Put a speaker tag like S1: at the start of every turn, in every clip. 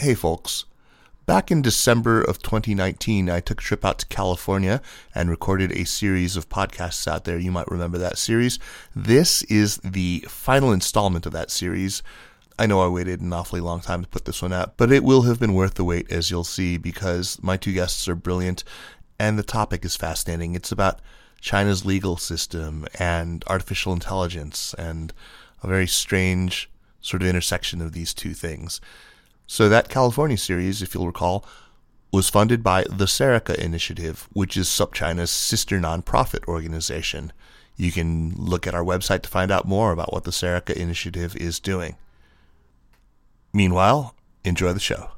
S1: Hey, folks. Back in December of 2019, I took a trip out to California and recorded a series of podcasts out there. You might remember that series. This is the final installment of that series. I know I waited an awfully long time to put this one out, but it will have been worth the wait, as you'll see, because my two guests are brilliant and the topic is fascinating. It's about China's legal system and artificial intelligence and a very strange sort of intersection of these two things. So, that California series, if you'll recall, was funded by the Serica Initiative, which is SupChina's sister nonprofit organization. You can look at our website to find out more about what the Serica Initiative is doing. Meanwhile, enjoy the show.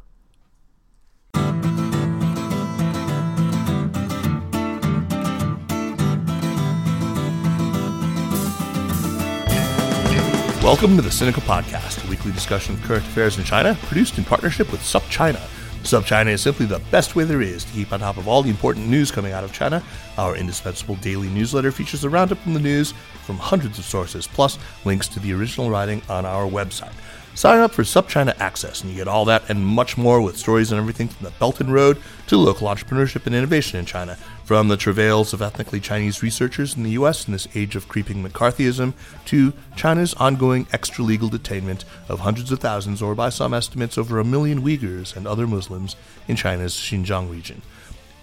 S1: Welcome to the Sinica Podcast, a weekly discussion of current affairs in China, produced in partnership with SupChina. SupChina is simply the best way there is to keep on top of all the important news coming out of China. Our indispensable daily newsletter features a roundup from the news from hundreds of sources, plus links to the original writing on our website. Sign up for SupChina Access, and you get all that and much more with stories on everything from the Belt and Road to local entrepreneurship and innovation in China. From the travails of ethnically Chinese researchers in the U.S. in this age of creeping McCarthyism to China's ongoing extralegal detainment of hundreds of thousands, or by some estimates, over a million Uyghurs and other Muslims in China's Xinjiang region.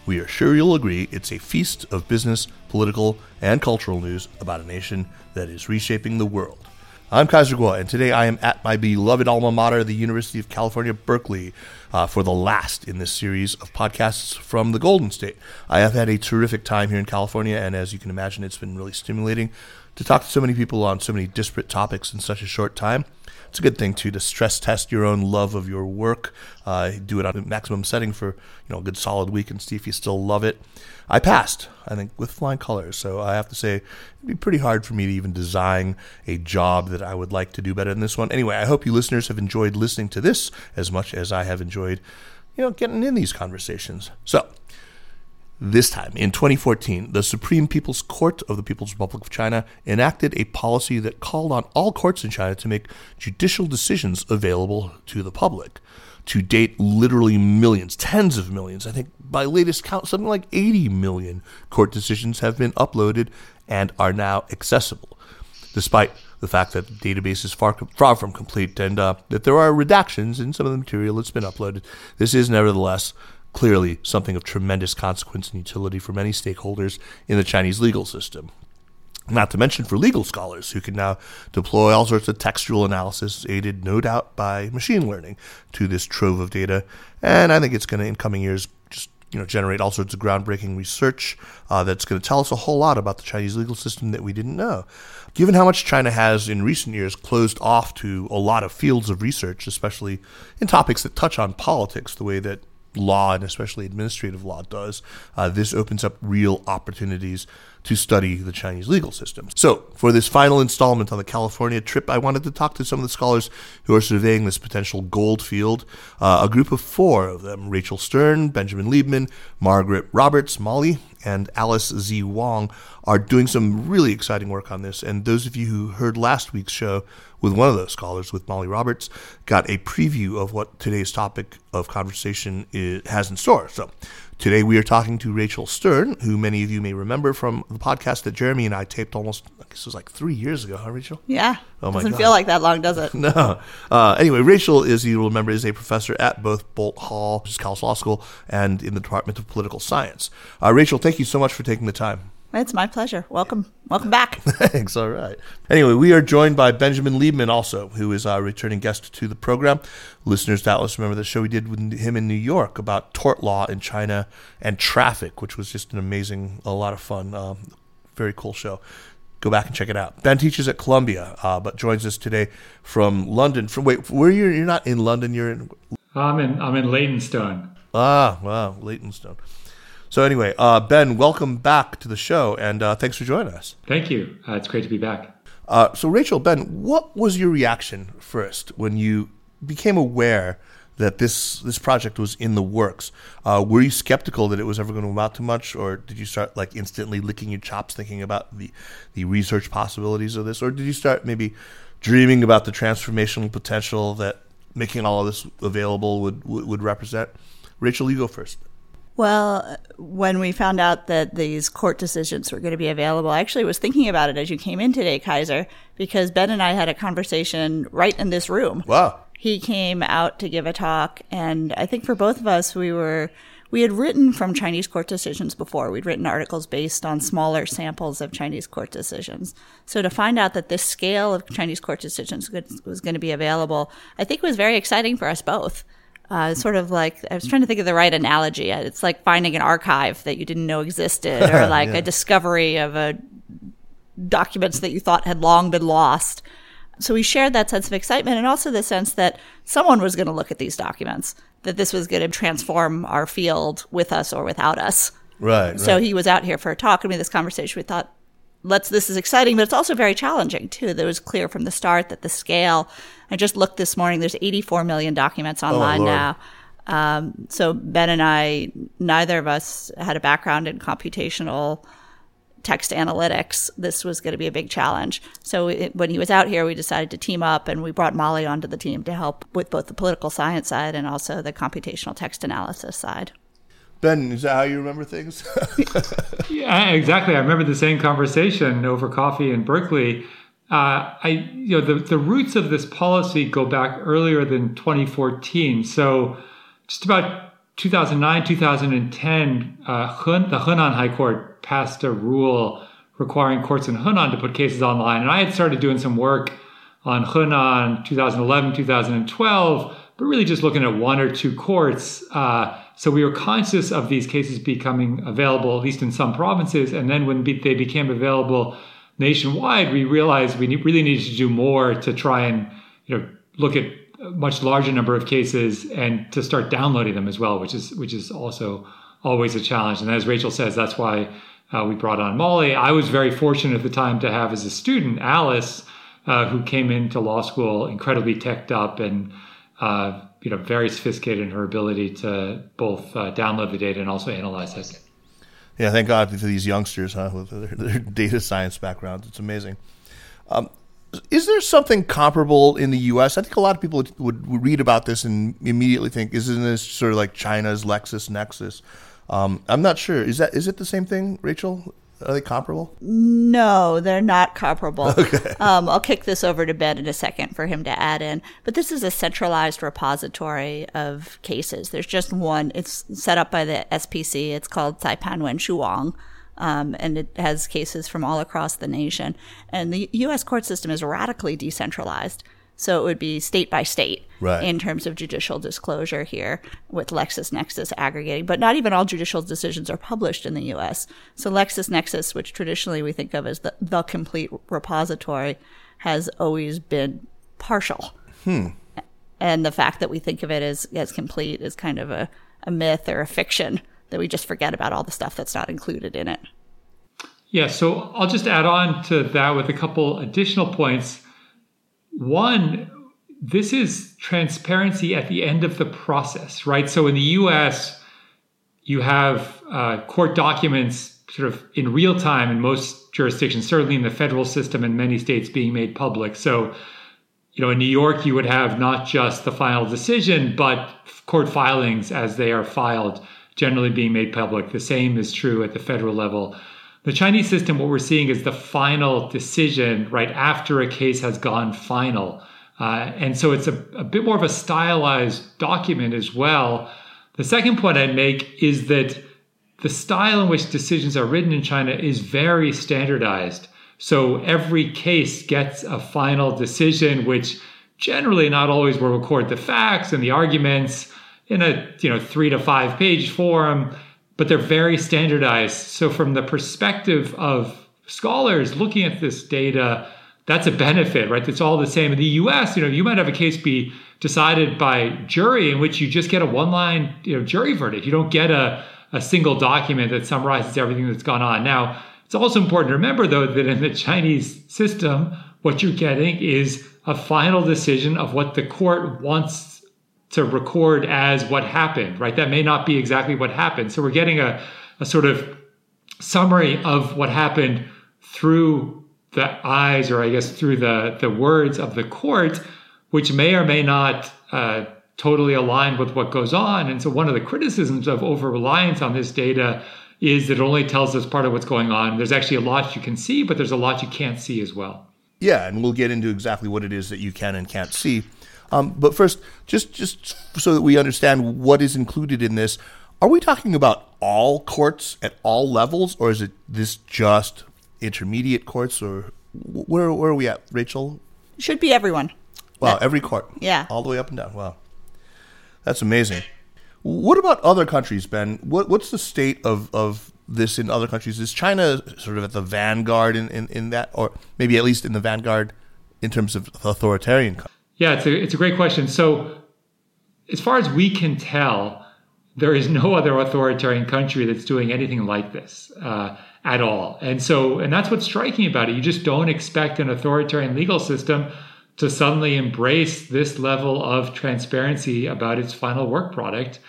S1: We are sure you'll agree it's a feast of business, political, and cultural news about a nation that is reshaping the world. I'm Kaiser Kuo, and today I am at my beloved alma mater, the University of California, Berkeley, uh, for the last in this series of podcasts from the Golden State. I have had a terrific time here in California, and as you can imagine, it's been really stimulating to talk to so many people on so many disparate topics in such a short time it's a good thing too to stress test your own love of your work. Uh, do it on maximum setting for you know a good solid week and see if you still love it. I passed, I think, with flying colors. So I have to say, it'd be pretty hard for me to even design a job that I would like to do better than this one. Anyway, I hope you listeners have enjoyed listening to this as much as I have enjoyed, you know, getting in these conversations. So this time, in 2014, the Supreme People's Court of the People's Republic of China enacted a policy that called on all courts in China to make judicial decisions available to the public. To date, literally millions, tens of millions, I think by latest count, something like 80 million court decisions have been uploaded and are now accessible, despite the fact that the database is far, far from complete and uh, that there are redactions in some of the material that's been uploaded. This is nevertheless clearly something of tremendous consequence and utility for many stakeholders in the Chinese legal system. Not to mention for legal scholars who can now deploy all sorts of textual analysis, aided no doubt by machine learning, to this trove of data. And I think it's going to, in coming years, just you know, generate all sorts of groundbreaking research uh, that's going to tell us a whole lot about the Chinese legal system that we didn't know. Given how much China has in recent years closed off to a lot of fields of research, especially in topics that touch on politics, the way that law and especially administrative law does, uh, this opens up real opportunities to study the Chinese legal system. So, for this final installment on the California trip, I wanted to talk to some of the scholars who are surveying this potential gold field. Uh, a group of four of them Rachel Stern, Benjamin Liebman, Margaret Roberts, Molly, and Alice Z. Wang are doing some really exciting work on this. And those of you who heard last week's show with one of those scholars, with Molly Roberts, got a preview of what today's topic of conversation is, has in store. So today we are talking to Rachel Stern, who many of you may remember from the podcast that Jeremy and I taped almost, I guess it was like three years ago, huh, Rachel?
S2: Yeah. Oh my Doesn't God. feel like that long, does it?
S1: no. Uh, anyway, Rachel, as you will remember, is a professor at both Boalt Hall, which is Cal Law School, and in the Department of Political Science. Uh, Rachel, thank you so much for taking the time.
S2: It's my pleasure. Welcome. Welcome back.
S1: Thanks. All right. Anyway, we are joined by Benjamin Liebman, also, who is our returning guest to the program. Listeners doubtless remember the show we did with him in New York about tort law in China and traffic, which was just an amazing, a lot of fun. Um, very cool show. Go back and check it out. Ben teaches at Columbia, uh, but joins us today from London. From wait, where you? You're not in London. You're in.
S3: I'm in. I'm in Leytonstone.
S1: Ah, wow, Leytonstone. So anyway, uh, Ben, welcome back to the show, and uh, thanks for joining us.
S3: Thank you. Uh, it's great to be back.
S1: Uh, so Rachel, Ben, what was your reaction first when you became aware that this this project was in the works? Uh, were you skeptical that it was ever going to amount to much, or did you start like instantly licking your chops thinking about the the research possibilities of this, or did you start maybe dreaming about the transformational potential that making all of this available would, would, would represent. Rachel, you go first.
S2: Well, when we found out that these court decisions were going to be available, I actually was thinking about it as you came in today, Kaiser, because Ben and I had a conversation right in this room.
S1: Wow.
S2: He came out to give a talk, and I think for both of us, we were we had written from Chinese court decisions before. We'd written articles based on smaller samples of Chinese court decisions. So to find out that this scale of Chinese court decisions was going to be available, I think was very exciting for us both. Uh, sort of like I was trying to think of the right analogy. It's like finding an archive that you didn't know existed, or like yeah. a discovery of a documents that you thought had long been lost. So we shared that sense of excitement and also the sense that someone was going to look at these documents, that this was going to transform our field with us or without us.
S1: Right.
S2: So
S1: right.
S2: he was out here for a talk and we had this conversation. We thought, let's this is exciting, but it's also very challenging too. That was clear from the start that the scale. I just looked this morning. There's 84 million documents oh, online oh, now. Um, so Ben and I, neither of us had a background in computational text analytics. This was going to be a big challenge. So it, when he was out here, we decided to team up, and we brought Molly onto the team to help with both the political science side and also the computational text analysis side.
S1: Ben, is that how you remember things?
S3: yeah, exactly. I remember the same conversation over coffee in Berkeley. Uh, I, you know, the, the roots of this policy go back earlier than 2014. So, just about 2009, 2010, uh, Hun, the Henan High Court passed a rule requiring courts in Henan to put cases online. And I had started doing some work on Henan 2011, 2012, but really just looking at one or two courts. Uh, so we were conscious of these cases becoming available, at least in some provinces. And then when they became available nationwide, we realized we really needed to do more to try and you know look at a much larger number of cases and to start downloading them as well, which is which is also always a challenge. And as Rachel says, that's why uh, we brought on Molly. I was very fortunate at the time to have as a student Alice, uh, who came into law school incredibly teched up and uh, you know very sophisticated in her ability to both uh, download the data and also analyze it.
S1: Yeah, thank God for these youngsters, huh, with their, their data science backgrounds. It's amazing. Um, is there something comparable in the U.S.? I think a lot of people would, would, read about this and immediately think, "Isn't this sort of like China's LexisNexis?" Um, I'm not sure. Is that is it the same thing, Rachel? Are they comparable?
S2: No, they're not comparable. Okay. Um, I'll kick this over to Ben in a second for him to add in. But this is a centralized repository of cases. There's just one. It's set up by the SPC. It's called Caipan Wenshu Wang. Um, and it has cases from all across the nation. And the U.S. court system is radically decentralized. So it would be state by state
S1: right.
S2: in terms of judicial disclosure here with LexisNexis aggregating. But not even all judicial decisions are published in the US. So LexisNexis, which traditionally we think of as the, the complete repository, has always been partial.
S1: Hmm.
S2: And the fact that we think of it as, as complete is kind of a, a myth or a fiction that we just forget about all the stuff that's not included in it.
S3: Yeah, so I'll just add on to that with a couple additional points. One, this is transparency at the end of the process, right? So in the US, you have uh, court documents sort of in real time in most jurisdictions, certainly in the federal system and many states being made public. So, you know, in New York, you would have not just the final decision, but court filings as they are filed generally being made public. The same is true at the federal level. The Chinese system, what we're seeing is the final decision right after a case has gone final. Uh, and so it's a, a bit more of a stylized document as well. The second point I'd make is that the style in which decisions are written in China is very standardized. So every case gets a final decision, which generally not always will record the facts and the arguments in a you know three to five page form but they're very standardized. So, from the perspective of scholars looking at this data, that's a benefit, right? It's all the same. In the US, you know, you might have a case be decided by jury in which you just get a one line you know, jury verdict. You don't get a, a single document that summarizes everything that's gone on. Now, it's also important to remember, though, that in the Chinese system, what you're getting is a final decision of what the court wants to record as what happened, right? That may not be exactly what happened. So we're getting a, a sort of summary of what happened through the eyes, or I guess through the, the words of the court. which may or may not uh, totally align with what goes on. And so, one of the criticisms of over reliance on this data is that it only tells us part of what's going on. There's actually a lot you can see, but there's a lot you can't see as well.
S1: Yeah, and we'll get into exactly what it is that you can and can't see. Um, but first, just just so that we understand what is included in this, are we talking about all courts at all levels, or is it this just intermediate courts, or where where are we at, Rachel?
S2: Should be everyone.
S1: Wow, every court.
S2: Yeah,
S1: all the way up and down. Wow, that's amazing. What about other countries, Ben? What what's the state of of this in other countries? Is China sort of at the vanguard in, in, in that, or maybe at least in the vanguard in terms of authoritarian?
S3: Yeah, it's a it's a great question. So, as far as we can tell, there is no other authoritarian country that's doing anything like this uh, at all. And so, and that's what's striking about it. You just don't expect an authoritarian legal system to suddenly embrace this level of transparency about its final work product.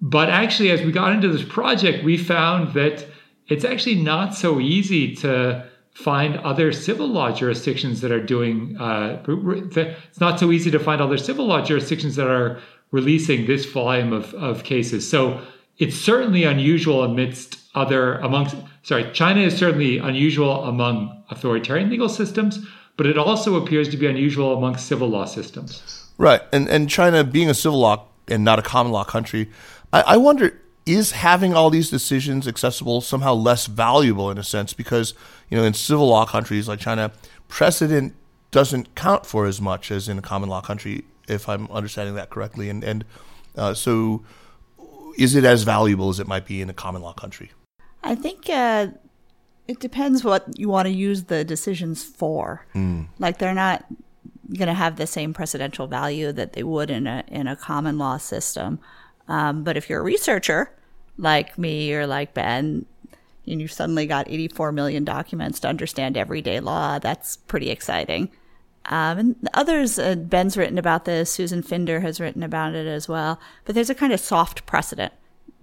S3: But actually, as we got into this project, we found that it's actually not so easy to find other civil law jurisdictions that are doing. Uh, it's not so easy to find other civil law jurisdictions that are releasing this volume of, of cases. So it's certainly unusual amidst other amongst sorry, China is certainly unusual among authoritarian legal systems, but it also appears to be unusual amongst civil law systems.
S1: Right. And and China being a civil law and not a common law country, I, I wonder is having all these decisions accessible somehow less valuable in a sense because you know in civil law countries like China, precedent doesn't count for as much as in a common law country if I'm understanding that correctly. And and uh, so, is it as valuable as it might be in a common law country?
S2: I think uh, it depends what you want to use the decisions for. Mm. Like they're not going to have the same precedential value that they would in a in a common law system. Um, but if you're a researcher like me or like Ben, and you've suddenly got 84 million documents to understand everyday law, that's pretty exciting. Um, and others, uh, Ben's written about this, Susan Finder has written about it as well. But there's a kind of soft precedent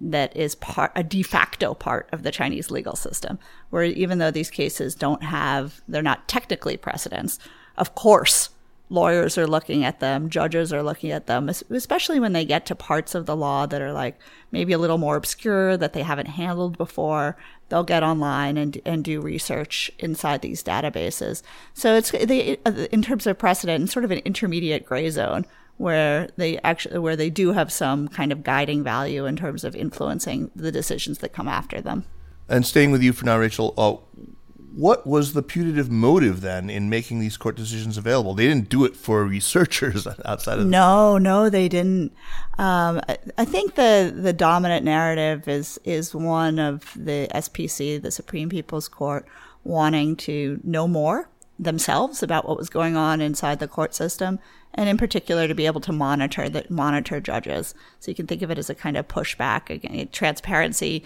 S2: that is part, a de facto part of the Chinese legal system, where even though these cases don't have, they're not technically precedents, of course, lawyers are looking at them, judges are looking at them, especially when they get to parts of the law that are like maybe a little more obscure that they haven't handled before. They'll get online and and do research inside these databases. So it's they in terms of precedent, sort of an intermediate gray zone where they actually where they do have some kind of guiding value in terms of influencing the decisions that come after them.
S1: And staying with you for now, Rachel, uh, what was the putative motive then in making these court decisions available? They didn't do it for researchers outside of
S2: no, no, they didn't. Um, I think the the dominant narrative is is one of the SPC, the Supreme People's Court, wanting to know more themselves about what was going on inside the court system and in particular to be able to monitor the monitor judges. So you can think of it as a kind of pushback again, transparency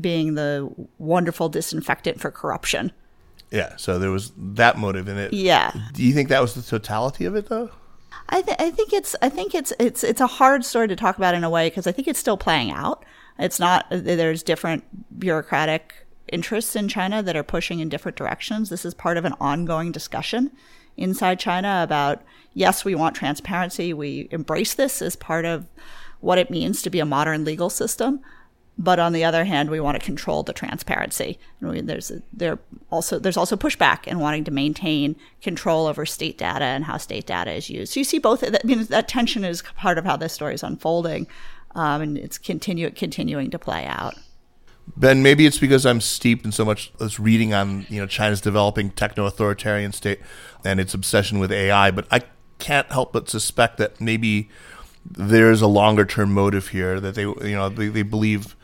S2: being the wonderful disinfectant for corruption.
S1: Yeah, so there was that motive in it.
S2: Yeah.
S1: Do you think that was the totality of it though?
S2: I, th- I think it's I think it's it's it's a hard story to talk about in a way because I think it's still playing out. It's not there's different bureaucratic interests in China that are pushing in different directions. This is part of an ongoing discussion inside China about yes, we want transparency. We embrace this as part of what it means to be a modern legal system. But on the other hand, we want to control the transparency. We, there's there also there's also pushback in wanting to maintain control over state data and how state data is used. So you see both. I mean, that tension is part of how this story is unfolding, um, and it's continue continuing to play out.
S1: Ben, maybe it's because I'm steeped in so much this reading on you know China's developing techno-authoritarian state and its obsession with AI, but I can't help but suspect that maybe there's a longer term motive here that they you know they, they believe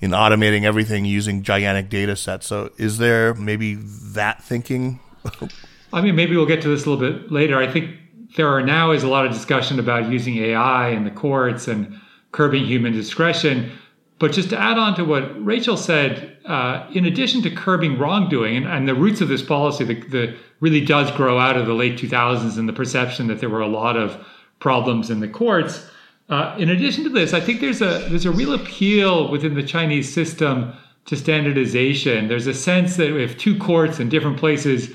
S1: in automating everything using gigantic data sets. So is there maybe that thinking?
S3: I mean, maybe we'll get to this a little bit later. I think there are now is a lot of discussion about using AI in the courts and curbing human discretion. But just to add on to what Rachel said, uh, in addition to curbing wrongdoing, and, and the roots of this policy the, really does grow out of the late 2000s and the perception that there were a lot of problems in the courts. Uh, in addition to this, I think there's a there's a real appeal within the Chinese system to standardization. There's a sense that if two courts in different places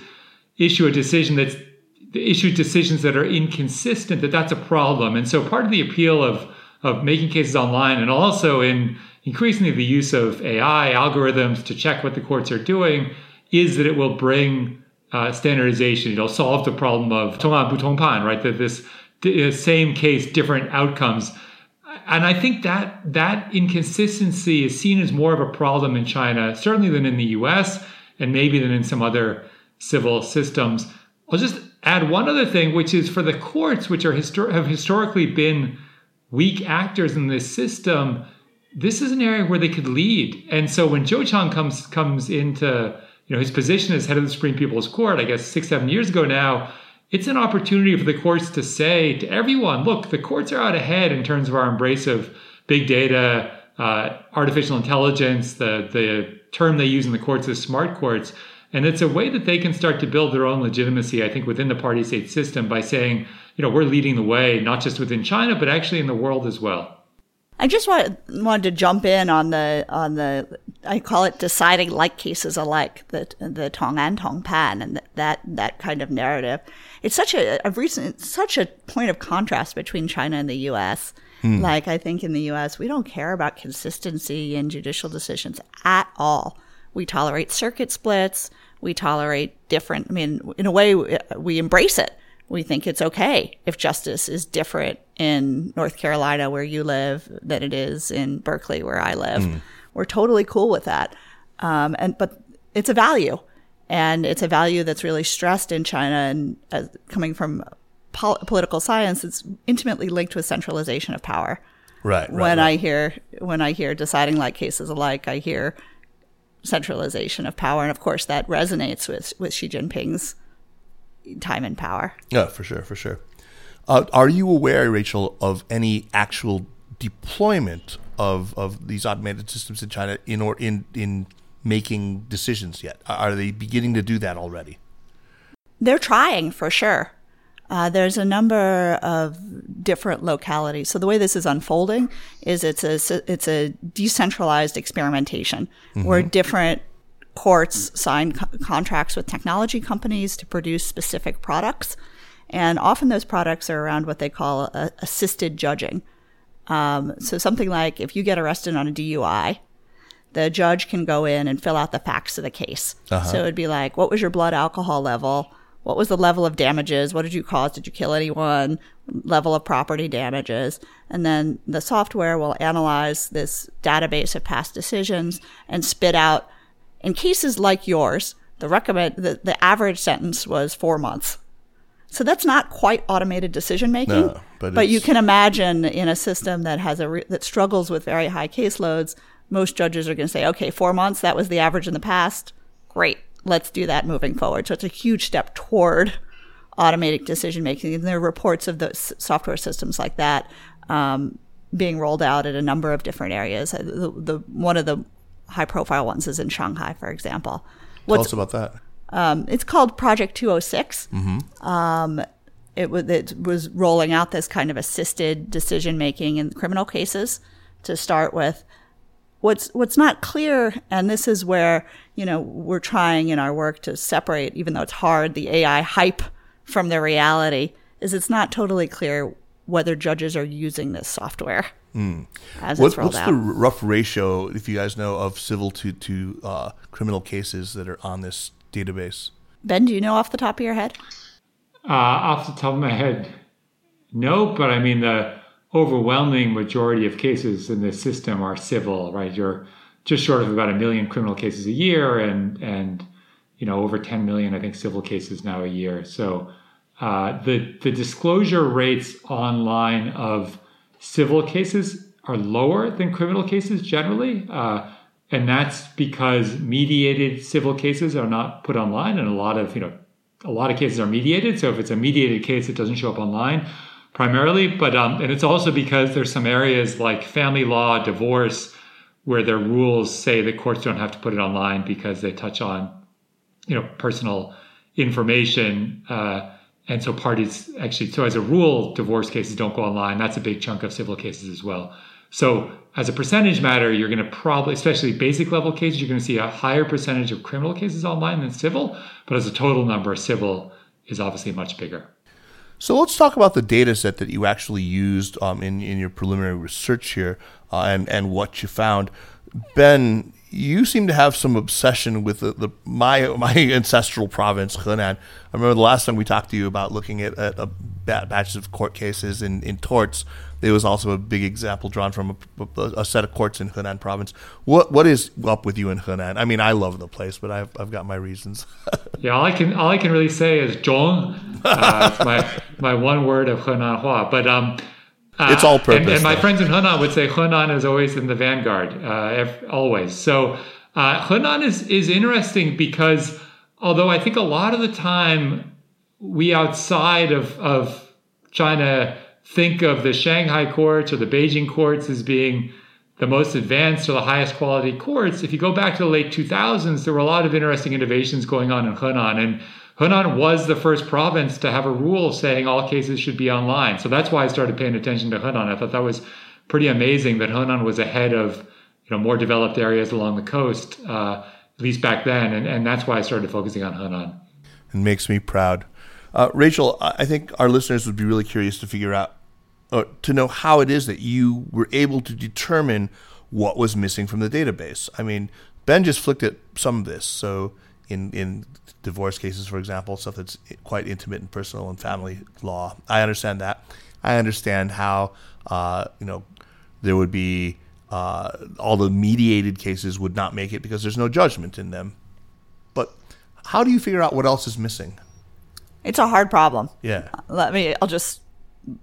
S3: issue a decision that's issue decisions that are inconsistent, that that's a problem. And so part of the appeal of of making cases online and also in increasingly the use of AI algorithms to check what the courts are doing is that it will bring uh, standardization. It'll solve the problem of Tongan Butongpan, right? That this the uh, same case, different outcomes. And I think that that inconsistency is seen as more of a problem in China, certainly than in the US, and maybe than in some other civil systems. I'll just add one other thing, which is for the courts, which are histor- have historically been weak actors in this system, this is an area where they could lead. And so when Zhou Qiang comes comes into you know his position as head of the Supreme People's Court, I guess six seven years ago now, it's an opportunity for the courts to say to everyone, look, the courts are out ahead in terms of our embrace of big data, uh, artificial intelligence. The the term they use in the courts is smart courts. And it's a way that they can start to build their own legitimacy, I think, within the party state system by saying, you know, we're leading the way, not just within China, but actually in the world as well.
S2: I just want, wanted to jump in on the on the I call it deciding like cases alike the the Tong An Tong Pan and that that kind of narrative. It's such a, a recent such a point of contrast between China and the U.S. Hmm. Like I think in the U.S. we don't care about consistency in judicial decisions at all. We tolerate circuit splits. We tolerate different. I mean, in a way, we embrace it we think it's okay if justice is different in North Carolina where you live than it is in Berkeley where I live. Mm. We're totally cool with that. Um, and but it's a value, and it's a value that's really stressed in China. And as, coming from pol- political science, it's intimately linked with centralization of power.
S1: Right. right
S2: when
S1: right.
S2: I hear when I hear deciding like cases alike, I hear centralization of power, and of course that resonates with with Xi Jinping's time and power.
S1: Yeah, for sure, for sure. Uh, are you aware, Rachel, of any actual deployment of, of these automated systems in China in or in in making decisions yet? Are they beginning to do that already?
S2: They're trying for sure. Uh, there's a number of different localities. So the way this is unfolding is it's a it's a decentralized experimentation mm-hmm. where different courts sign co- contracts with technology companies to produce specific products. And often those products are around what they call assisted judging. Um, so something like if you get arrested on a DUI, the judge can go in and fill out the facts of the case. Uh-huh. So it'd be like, what was your blood alcohol level? What was the level of damages? What did you cause? Did you kill anyone? Level of property damages. And then the software will analyze this database of past decisions and spit out in cases like yours, the recommend the, the average sentence was four months. So that's not quite automated decision making, no, but, but you can imagine in a system that has a re- that struggles with very high caseloads, most judges are going to say, okay, four months, that was the average in the past. Great, let's do that moving forward. So it's a huge step toward automatic decision making. And there are reports of those software systems like that um, being rolled out at a number of different areas. Uh, the, the, one of the high profile ones is in Shanghai, for example.
S1: What's, Tell us about that.
S2: Um, it's called Project 206. Mm-hmm. Um, it, w- it was rolling out this kind of assisted decision making in criminal cases to start with. What's what's not clear, and this is where you know we're trying in our work to separate, even though it's hard, the AI hype from the reality. Is it's not totally clear whether judges are using this software. Mm.
S1: What, what's out. the rough ratio, if you guys know, of civil to to uh, criminal cases that are on this database?
S2: Ben, do you know off the top of your head?
S3: Uh, off the top of my head, no. But I mean, the overwhelming majority of cases in this system are civil, right? You're just short of about a million criminal cases a year, and and you know over 10 million, I think, civil cases now a year. So uh, the the disclosure rates online of civil cases are lower than criminal cases generally. Uh, and that's because mediated civil cases are not put online and a lot of, you know, a lot of cases are mediated. So if it's a mediated case, it doesn't show up online primarily. But, um, and it's also because there's some areas like family law, divorce, where their rules say the courts don't have to put it online because they touch on, you know, personal information. Uh, and so parties actually, so as a rule, divorce cases don't go online. That's a big chunk of civil cases as well. So as a percentage matter, you're going to probably, especially basic level cases, you're going to see a higher percentage of criminal cases online than civil. But as a total number, civil is obviously much bigger.
S1: So let's talk about the data set that you actually used um, in, in your preliminary research here uh, and, and what you found. Ben, you seem to have some obsession with the, the, my my ancestral province, Henan. I remember the last time we talked to you about looking at, at a batch of court cases in, in torts. There was also a big example drawn from a, a, set of courts in Henan province. What what is up with you in Henan? I mean, I love the place, but I've I've got my reasons.
S3: yeah, all I can all I can really say is zhong. Uh, my my one word of Henan Hua, but um.
S1: Uh, it's all purpose.
S3: And, and my friends in Henan would say Henan is always in the vanguard, uh, always. So uh, Henan is is interesting because although I think a lot of the time we outside of of China think of the Shanghai courts or the Beijing courts as being the most advanced or the highest quality courts. If you go back to the late 2000s, there were a lot of interesting innovations going on in Henan And Henan was the first province to have a rule saying all cases should be online. So that's why I started paying attention to Henan. I thought that was pretty amazing that Henan was ahead of you know more developed areas along the coast, uh, at least back then. And, and that's why I started focusing on Henan.
S1: It makes me proud. Uh, Rachel, I think our listeners would be really curious to figure out uh, to know how it is that you were able to determine what was missing from the database. I mean, Ben just flicked at some of this. So in in divorce cases, for example, stuff that's quite intimate and personal and family law, I understand that. I understand how uh, you know there would be uh, all the mediated cases would not make it because there's no judgment in them. But how do you figure out what else is missing?
S2: It's a hard problem.
S1: Yeah.
S2: Let me. I'll just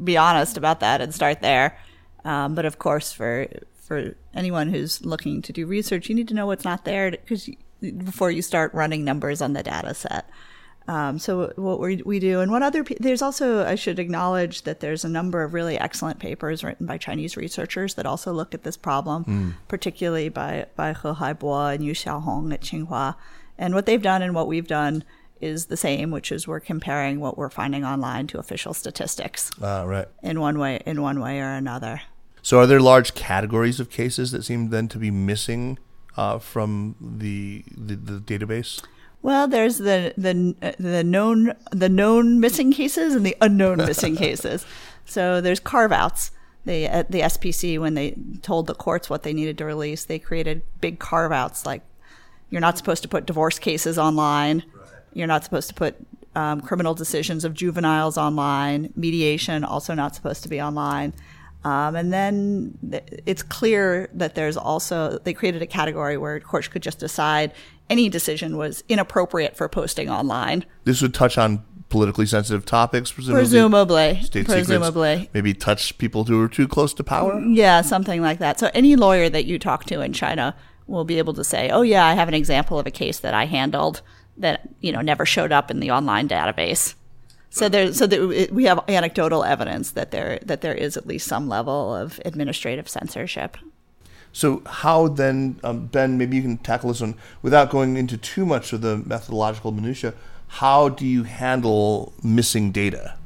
S2: be honest about that and start there. Um, but of course, for for anyone who's looking to do research, you need to know what's not there because before you start running numbers on the data set. Um, so what we, we do, and what other there's also I should acknowledge that there's a number of really excellent papers written by Chinese researchers that also look at this problem, mm. particularly by by He Haibo and Yu Xiaohong at Tsinghua. And what they've done and what we've done is the same, which is we're comparing what we're finding online to official statistics.
S1: Ah, right.
S2: In one way, in one way or another.
S1: So, are there large categories of cases that seem then to be missing uh, from the, the, the database?
S2: Well, there's the the the known the known missing cases and the unknown missing cases. So there's carve outs. They at the SPC when they told the courts what they needed to release, they created big carve outs like you're not supposed to put divorce cases online. You're not supposed to put um, criminal decisions of juveniles online. Mediation also not supposed to be online. Um, and then it's clear that there's also they created a category where courts could just decide any decision was inappropriate for posting online.
S1: This would touch on politically sensitive topics, presumably.
S2: Presumably, State presumably, secrets,
S1: maybe touch people who are too close to power.
S2: Yeah, something like that. So any lawyer that you talk to in China will be able to say, "Oh yeah, I have an example of a case that I handled." that you know never showed up in the online database. So there, so that we have anecdotal evidence that there that there is at least some level of administrative censorship.
S1: So how then, um, Ben? Maybe you can tackle this one without going into too much of the methodological minutia. How do you handle missing data?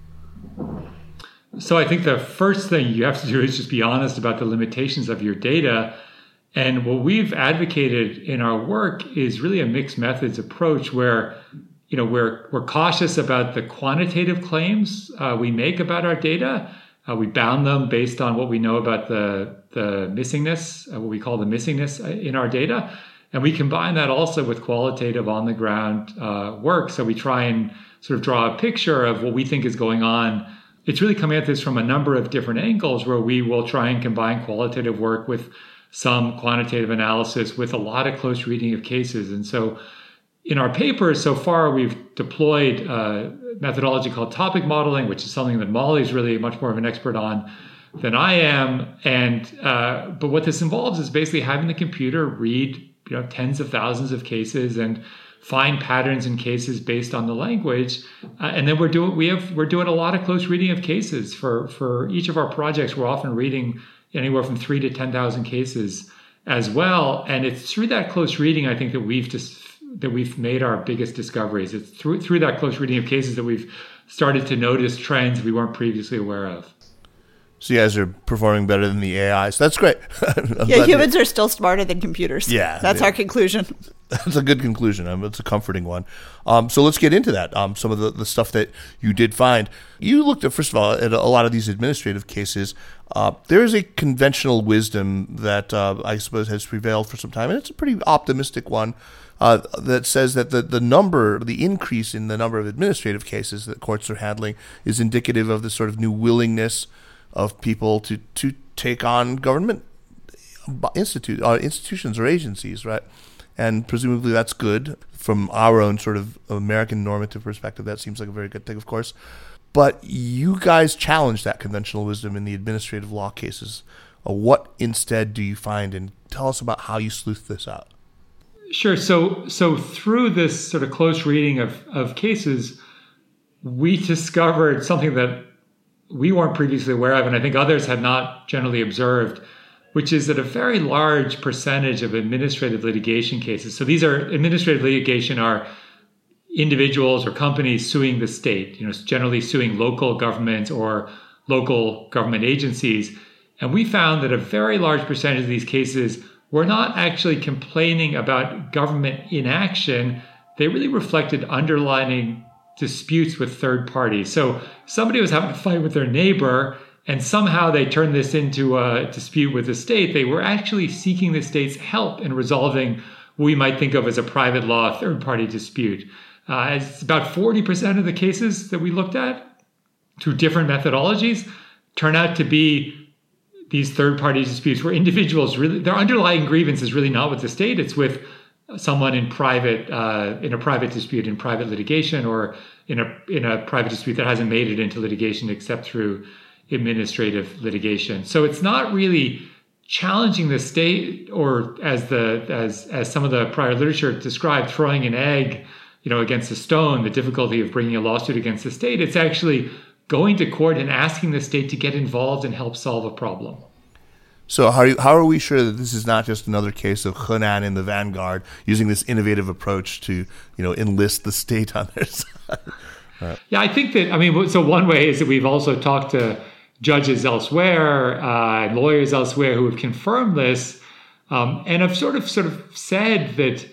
S3: So I think the first thing you have to do is just be honest about the limitations of your data and what we've advocated in our work is really a mixed methods approach where you know we're we're cautious about the quantitative claims uh, we make about our data. Uh, we bound them based on what we know about the the missingness, uh, what we call the missingness uh, in our data, and we combine that also with qualitative on the ground uh, work. So we try and sort of draw a picture of what we think is going on. It's really coming at this from a number of different angles, where we will try and combine qualitative work with some quantitative analysis with a lot of close reading of cases. And so in our paper, so far, we've deployed a methodology called topic modeling, which is something that Molly is really much more of an expert on than I am. And uh, but what this involves is basically having the computer read you know tens of thousands of cases and find patterns in cases based on the language. Uh, and then we're doing we have we're doing a lot of close reading of cases for for each of our projects. We're often reading anywhere from three to 10,000 cases as well. And it's through that close reading, I think that we've just that we've made our biggest discoveries. It's through through that close reading of cases that we've started to notice trends we weren't previously aware of.
S1: So you guys are performing better than the AI. So that's great.
S2: yeah, humans are still smarter than computers.
S1: Yeah,
S2: that's
S1: yeah.
S2: our conclusion.
S1: That's a good conclusion. Um, it's a comforting one. Um, so let's get into that. Um, some of the, the stuff that you did find. You looked at, first of all, at a lot of these administrative cases. Uh, there is a conventional wisdom that uh, I suppose has prevailed for some time, and it's a pretty optimistic one. Uh, that says that the, the number, the increase in the number of administrative cases that courts are handling is indicative of the sort of new willingness of people to, to take on government institute, uh, institutions or agencies, right? and presumably that's good from our own sort of American normative perspective. That seems like a very good thing, of course. But you guys challenge that conventional wisdom in the administrative law cases. Uh, what instead do you find, and tell us about how you sleuth this out?
S3: Sure. So, so through this sort of close reading of of cases, we discovered something that we weren't previously aware of, and I think others had not generally observed which is that a very large percentage of administrative litigation cases. So these are administrative litigation are individuals or companies suing the state, you know, generally suing local governments or local government agencies. And we found that a very large percentage of these cases were not actually complaining about government inaction. They really reflected underlying disputes with third parties. So somebody was having a fight with their neighbor and somehow they turned this into a dispute with the state, they were actually seeking the state's help in resolving what we might think of as a private law third party dispute. Uh, it's about 40% of the cases that we looked at through different methodologies turn out to be these third party disputes where individuals really, their underlying grievance is really not with the state, it's with someone in private uh, in a private dispute in private litigation or in a in a private dispute that hasn't made it into litigation except through administrative litigation. So it's not really challenging the state or as the as as some of the prior literature described throwing an egg you know against a stone the difficulty of bringing a lawsuit against the state it's actually going to court and asking the state to get involved and help solve a problem
S1: so how are, you, how are we sure that this is not just another case of Henan in the vanguard using this innovative approach to you know enlist the state on their side?
S3: Right. Yeah, I think that I mean so one way is that we've also talked to judges elsewhere uh, and lawyers elsewhere who have confirmed this um, and have sort of sort of said that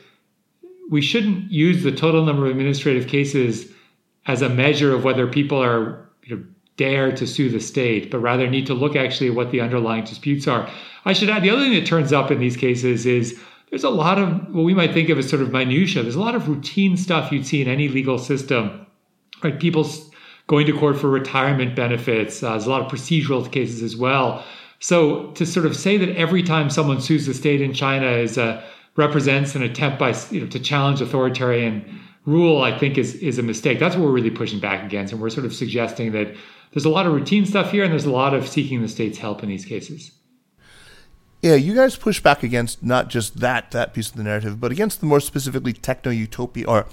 S3: we shouldn't use the total number of administrative cases as a measure of whether people are you know, dare to sue the state, but rather need to look actually at what the underlying disputes are. I should add the other thing that turns up in these cases is there's a lot of what we might think of as sort of minutia. There's a lot of routine stuff you'd see in any legal system, right? People going to court for retirement benefits. Uh, there's a lot of procedural cases as well. So to sort of say that every time someone sues the state in China is a represents an attempt by you know to challenge authoritarian rule, I think is is a mistake. That's what we're really pushing back against, and we're sort of suggesting that there's a lot of routine stuff here, and there's a lot of seeking the state's help in these cases.
S1: Yeah, you guys push back against not just that that piece of the narrative, but against the more specifically techno utopia or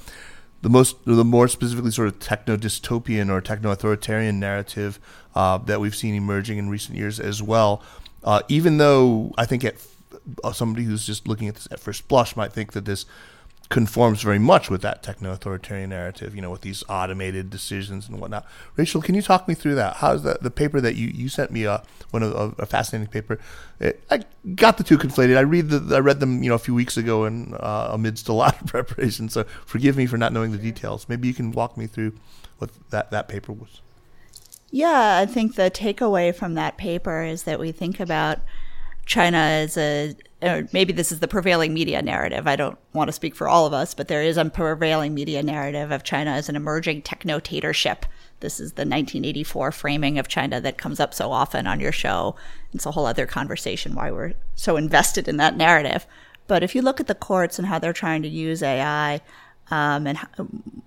S1: the most the more specifically sort of techno dystopian or techno authoritarian narrative uh, that we've seen emerging in recent years as well. Uh, even though I think at uh, somebody who's just looking at this at first blush might think that this conforms very much with that techno authoritarian narrative, you know, with these automated decisions and whatnot. Rachel, can you talk me through that? How's that the paper that you, you sent me a uh, one of a, a fascinating paper? It, I got the two conflated. I read the I read them you know a few weeks ago and uh, amidst a lot of preparation. So forgive me for not knowing the details. Maybe you can walk me through what that that paper was.
S2: Yeah, I think the takeaway from that paper is that we think about China as a or maybe this is the prevailing media narrative. I don't want to speak for all of us, but there is a prevailing media narrative of China as an emerging technotatorship. This is the 1984 framing of China that comes up so often on your show. It's a whole other conversation why we're so invested in that narrative. But if you look at the courts and how they're trying to use AI, um, and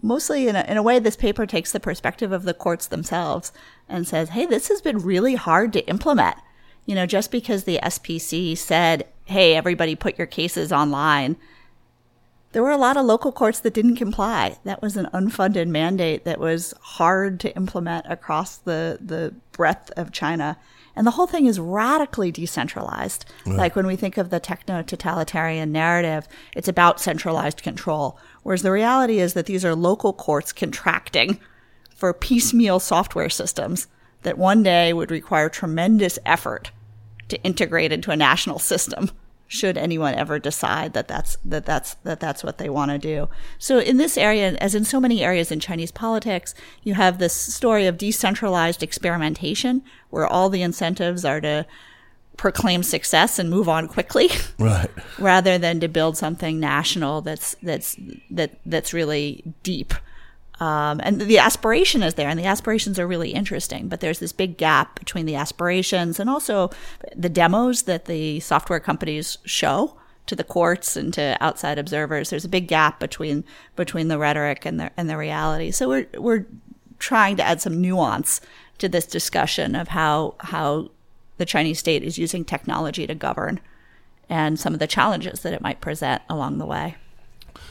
S2: mostly in a, in a way, this paper takes the perspective of the courts themselves and says, hey, this has been really hard to implement. You know, just because the SPC said hey, everybody put your cases online. There were a lot of local courts that didn't comply. That was an unfunded mandate that was hard to implement across the, the breadth of China. And the whole thing is radically decentralized. Like when we think of the techno totalitarian narrative, it's about centralized control. Whereas the reality is that these are local courts contracting for piecemeal software systems that one day would require tremendous effort to integrate into a national system should anyone ever decide that that's that that's that that's what they want to do. So in this area, as in so many areas in Chinese politics, you have this story of decentralized experimentation, where all the incentives are to proclaim success and move on quickly,
S1: right?
S2: rather than to build something national that's that's that that's really deep. Um, and the aspiration is there, and the aspirations are really interesting. But there's this big gap between the aspirations and also the demos that the software companies show to the courts and to outside observers. There's a big gap between between the rhetoric and the and the reality. So we're we're trying to add some nuance to this discussion of how how the Chinese state is using technology to govern and some of the challenges that it might present along the way.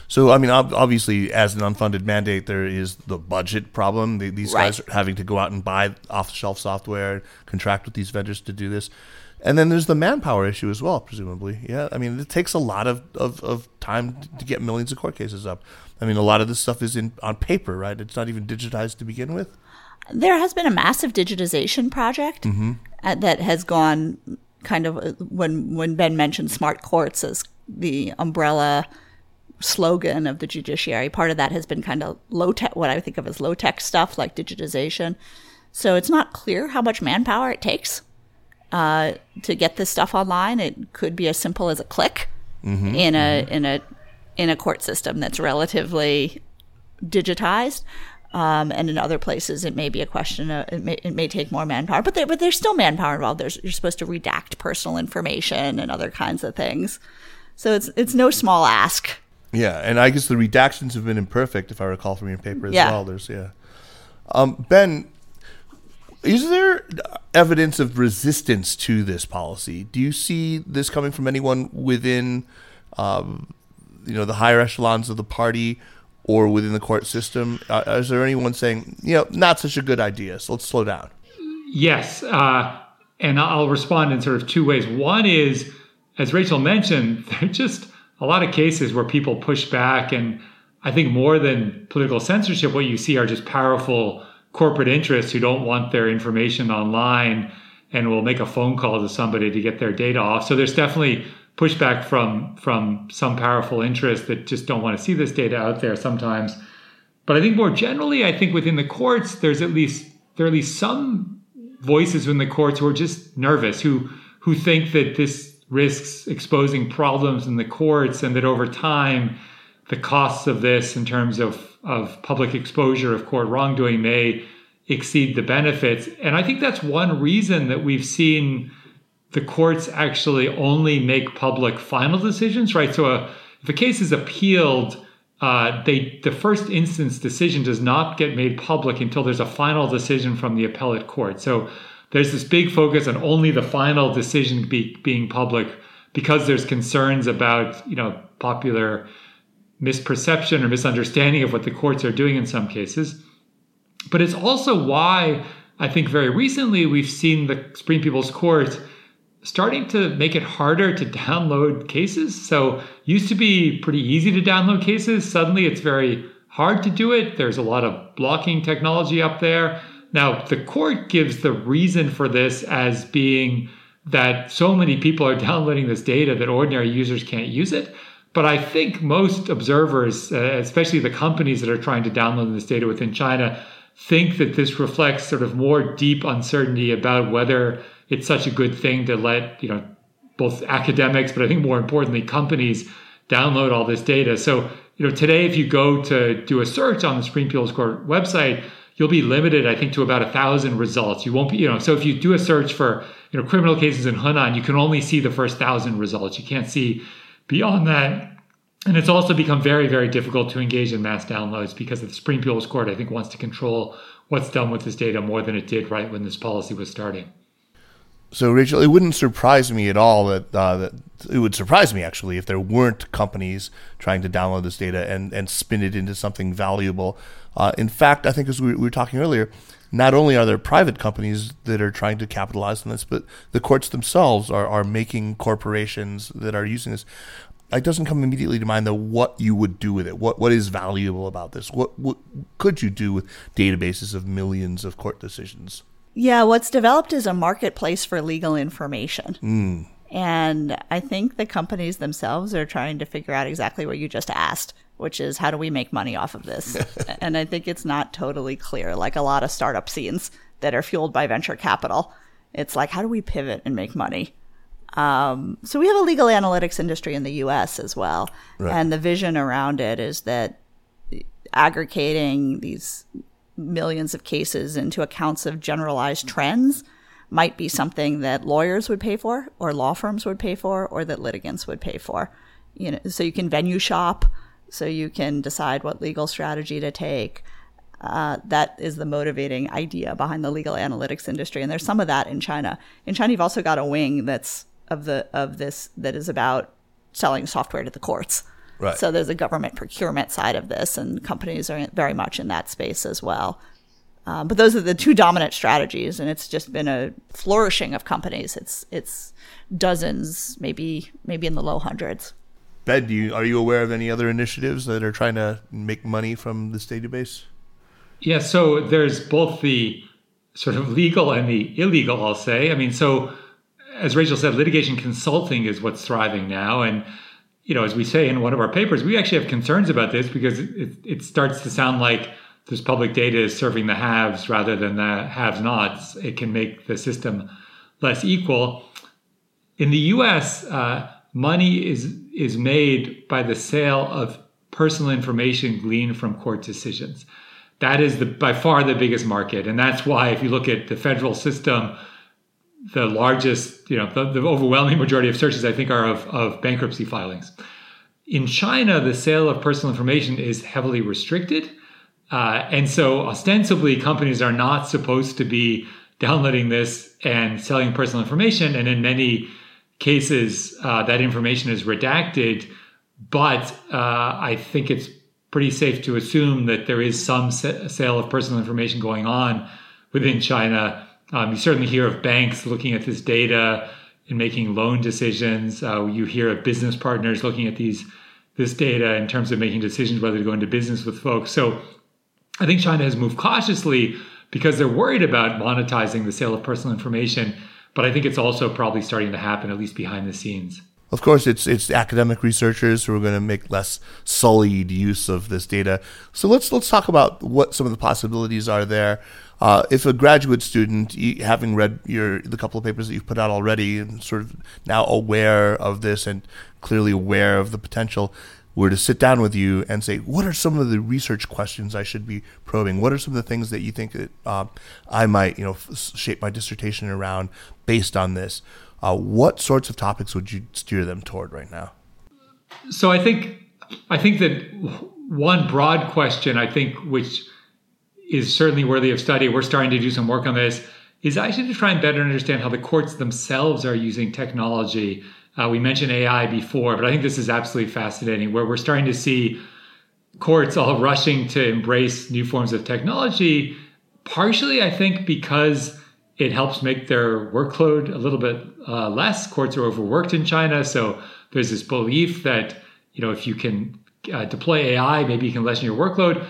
S1: So, I mean, obviously, as an unfunded mandate, there is the budget problem. These
S2: Right.
S1: guys are having to go out and buy off the shelf software, contract with these vendors to do this. And then there's the manpower issue as well, presumably. Yeah, I mean, it takes a lot of, of, of time to get millions of court cases up. I mean, a lot of this stuff is in on paper, right? It's not even digitized to begin with.
S2: There has been a massive digitization project uh, that has gone kind of uh, when when Ben mentioned smart courts as the umbrella slogan of the judiciary. Part of that has been kind of low tech, what I think of as low tech stuff like digitization. So it's not clear how much manpower it takes uh, to get this stuff online. It could be as simple as a click in a in a in a court system that's relatively digitized. Um, and in other places, it may be a question of it may, it may take more manpower, but there, but there's still manpower involved. There's you're supposed to redact personal information and other kinds of things, so it's it's no small ask.
S1: Yeah, and I guess the redactions have been imperfect, if I recall from your paper as
S2: Yeah.
S1: well. There's yeah. Um, ben, is there evidence of resistance to this policy? Do you see this coming from anyone within, um, you know, the higher echelons of the party or within the court system? Uh, is there anyone saying, you know, not such a good idea? So let's slow down.
S3: Yes, uh, and I'll respond in sort of two ways. One is, as Rachel mentioned, there are just a lot of cases where people push back, and I think more than political censorship, what you see are just powerful corporate interests who don't want their information online and will make a phone call to somebody to get their data off. So there's definitely pushback from from some powerful interests that just don't want to see this data out there sometimes. But I think more generally, I think within the courts, there's at least there are at least some voices in the courts who are just nervous, who who think that this risks exposing problems in the courts, and that over time, the costs of this in terms of of public exposure of court wrongdoing may exceed the benefits. And I think that's one reason that we've seen the courts actually only make public final decisions, right? So a, if a case is appealed, uh, they the first instance decision does not get made public until there's a final decision from the appellate court. So there's this big focus on only the final decision be, being public because there's concerns about you know popular misperception or misunderstanding of what the courts are doing in some cases. But it's also why I think very recently we've seen the Supreme People's Court starting to make it harder to download cases. So used to be pretty easy to download cases. Suddenly it's very hard to do it. There's a lot of blocking technology up there. Now the court gives the reason for this as being that so many people are downloading this data that ordinary users can't use it. But I think most observers, uh, especially the companies that are trying to download this data within China, think that this reflects sort of more deep uncertainty about whether it's such a good thing to let you know both academics, but I think more importantly, companies download all this data. So you know today, if you go to do a search on the Supreme People's Court website, you'll be limited, I think, to about a thousand results. You won't be, you know, so if you do a search for you know criminal cases in Hunan, you can only see the first thousand results. You can't see beyond that. And it's also become very, very difficult to engage in mass downloads because the Supreme People's Court, I think, wants to control what's done with this data more than it did right when this policy was starting.
S1: So, Rachel, it wouldn't surprise me at all that, uh, that it would surprise me actually if there weren't companies trying to download this data and, and spin it into something valuable. Uh, in fact, I think as we, we were talking earlier, not only are there private companies that are trying to capitalize on this, but the courts themselves are, are making corporations that are using this. It doesn't come immediately to mind though what you would do with it. What what is valuable about this? What what could you do with databases of millions of court decisions?
S2: Yeah, what's developed is a marketplace for legal information. And I think the companies themselves are trying to figure out exactly what you just asked, which is how do we make money off of this? and I think it's not totally clear, like a lot of startup scenes that are fueled by venture capital. It's like, how do we pivot and make money? Um, so we have a legal analytics industry in the US as well. Right. And the vision around it is that aggregating these millions of cases into accounts of generalized trends might be something that lawyers would pay for or law firms would pay for or that litigants would pay for. You know so you can venue shop so you can decide what legal strategy to take. Uh, that is the motivating idea behind the legal analytics industry and there's some of that in china. In china you've also got a wing that's of the of this that is about selling software to the courts right. so there's a government procurement side of this and companies are very much in that space as well um, but those are the two dominant strategies, and it's just been a flourishing of companies. It's it's dozens, maybe maybe in the low hundreds.
S1: Ben, do you, are you aware of any other initiatives that are trying to make money from this database?
S3: Yeah, so there's both the sort of legal and the illegal, I'll say. I mean, so as Rachel said, litigation consulting is what's thriving now. And, you know, as we say in one of our papers, we actually have concerns about this because it, it starts to sound like this public data is serving the haves rather than the have nots, it can make the system less equal. In the US, uh, money is, is made by the sale of personal information gleaned from court decisions. That is the, by far the biggest market. And that's why, if you look at the federal system, the largest, you know, the, the overwhelming majority of searches, I think, are of, of bankruptcy filings. In China, the sale of personal information is heavily restricted uh, and so ostensibly, companies are not supposed to be downloading this and selling personal information. And in many cases, uh, that information is redacted. But uh, I think it's pretty safe to assume that there is some sale of personal information going on within China. Um, you certainly hear of banks looking at this data and making loan decisions. Uh, you hear of business partners looking at these this data in terms of making decisions whether to go into business with folks. So I think China has moved cautiously because they're worried about monetizing the sale of personal information. But I think it's also probably starting to happen, at least behind the scenes.
S1: Of course, it's it's academic researchers who are going to make less sullied use of this data. So let's let's talk about what some of the possibilities are there. Uh, if a graduate student, having read your the couple of papers that you've put out already, and sort of now aware of this and clearly aware of the potential, were to sit down with you and say, what are some of the research questions I should be probing? What are some of the things that you think that uh, I might, you know, shape my dissertation around based on this? Uh, what sorts of topics would you steer them toward right now?
S3: So I think I think that one broad question I think which is certainly worthy of study. We're starting to do some work on this. Is actually to try and better understand how the courts themselves are using technology uh, we mentioned AI before, but I think this is absolutely fascinating where we're starting to see courts all rushing to embrace new forms of technology, partially, I think, because it helps make their workload a little bit uh, less. Courts are overworked in China. So there's this belief that, you know, if you can uh, deploy AI, maybe you can lessen your workload.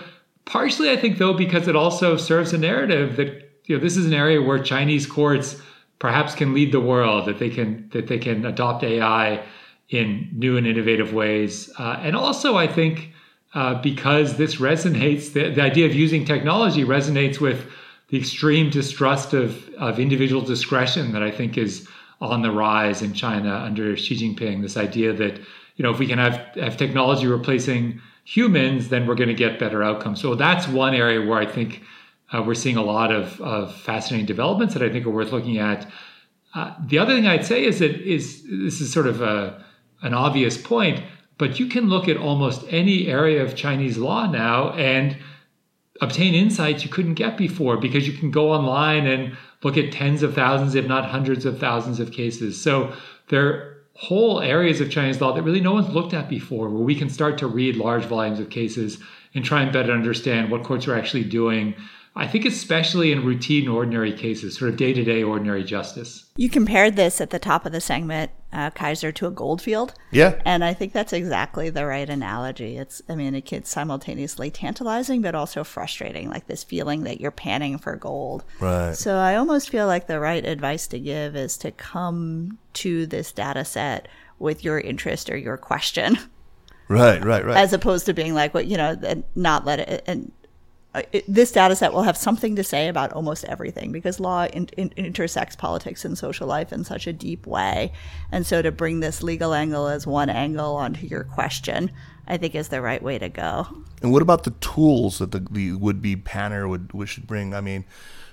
S3: Partially, I think, though, because it also serves a narrative that, you know, this is an area where Chinese courts perhaps can lead the world, that they can that they can adopt AI in new and innovative ways, uh, and also I think uh, because this resonates, the, the idea of using technology resonates with the extreme distrust of of individual discretion that I think is on the rise in China under Xi Jinping. This idea that you know if we can have have technology replacing humans, then we're going to get better outcomes. So that's one area where I think uh, we're seeing a lot of, of fascinating developments that I think are worth looking at. Uh, the other thing I'd say is that is this is sort of a, an obvious point, but you can look at almost any area of Chinese law now and obtain insights you couldn't get before because you can go online and look at tens of thousands, if not hundreds of thousands of cases. So there whole areas of Chinese law that really no one's looked at before where we can start to read large volumes of cases and try and better understand what courts are actually doing I think especially in routine ordinary cases, sort of day to day ordinary justice.
S2: You compared this at the top of the segment, uh, Kaiser, to a goldfield.
S1: Yeah.
S2: And I think that's exactly the right analogy. It's, I mean, it gets simultaneously tantalizing, but also frustrating, like this feeling that you're panning for gold.
S1: Right.
S2: So I almost feel like the right advice to give is to come to this data set with your interest or your question.
S1: Right, right, right.
S2: As opposed to being like, what, you know, not let it, and it, this data set will have something to say about almost everything because law in, in, intersects politics and social life in such a deep way. And so to bring this legal angle as one angle onto your question, I think is the right way to go.
S1: And what about the tools that the, the would be panner would, would should bring? I mean,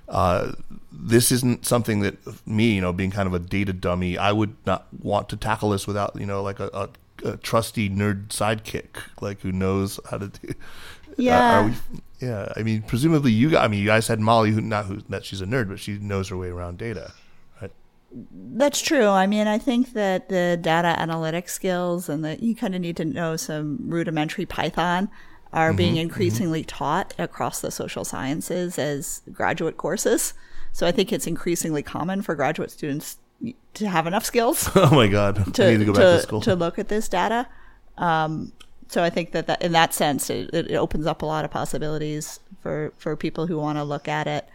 S1: uh, this isn't something that me, you know, being kind of a data dummy, I would not want to tackle this without, you know, like a, a a trusty nerd sidekick, like who knows how to do.
S2: Yeah.
S1: Uh, we, yeah. I mean, presumably you. Got, I mean, you guys had Molly, who not who that she's a nerd, but she knows her way around data. Right?
S2: That's true. I mean, I think that the data analytic skills and that you kind of need to know some rudimentary Python are mm-hmm, being increasingly mm-hmm. taught across the social sciences as graduate courses. So I think it's increasingly common for graduate students to have enough skills.
S1: oh my god!
S2: To, I need to go back to, to school to look at this data. Um, so I think that, that in that sense, it, it, opens up a lot of possibilities for for people who want to look at it.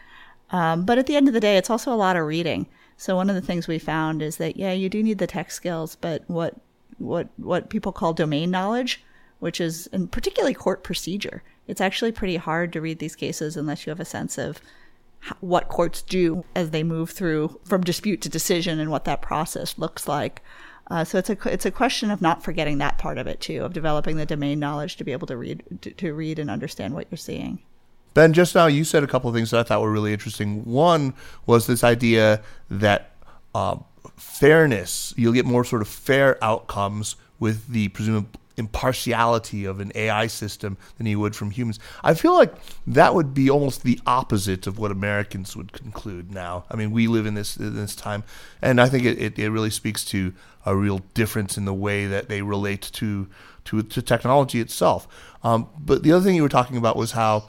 S2: Um, but at the end of the day, it's also a lot of reading. So one of the things we found is that yeah, you do need the tech skills, but what what what people call domain knowledge, which is and particularly court procedure, it's actually pretty hard to read these cases unless you have a sense of what courts do as they move through from dispute to decision and what that process looks like. Uh, so it's a it's a question of not forgetting that part of it too, of developing the domain knowledge to be able to read to, to read and understand what you're seeing.
S1: Ben, just now you said a couple of things that I thought were really interesting. One was this idea that uh, fairness, you'll get more sort of fair outcomes with the presumed impartiality of an AI system than he would from humans. I feel like that would be almost the opposite of what Americans would conclude now. I mean, we live in this in this time, and I think it, it, it really speaks to a real difference in the way that they relate to to, to technology itself. Um, but the other thing you were talking about was how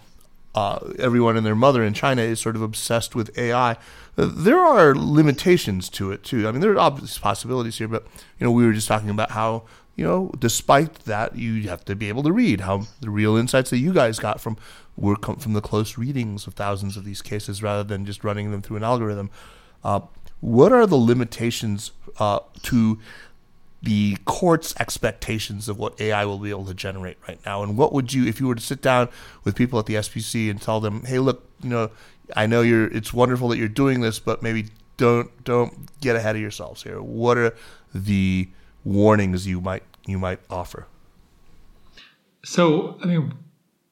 S1: uh, everyone and their mother in China is sort of obsessed with AI. Uh, there are limitations to it too. I mean, there are obvious possibilities here, but you know, we were just talking about how you know, despite that, you have to be able to read how the real insights that you guys got from were come from the close readings of thousands of these cases rather than just running them through an algorithm. Uh, what are the limitations uh, to the court's expectations of what AI will be able to generate right now? And what would you, if you were to sit down with people at the SPC and tell them, "Hey, look, you know, I know you're, it's wonderful that you're doing this, but maybe don't don't get ahead of yourselves here. What are the warnings you might you might offer?
S3: So, I mean,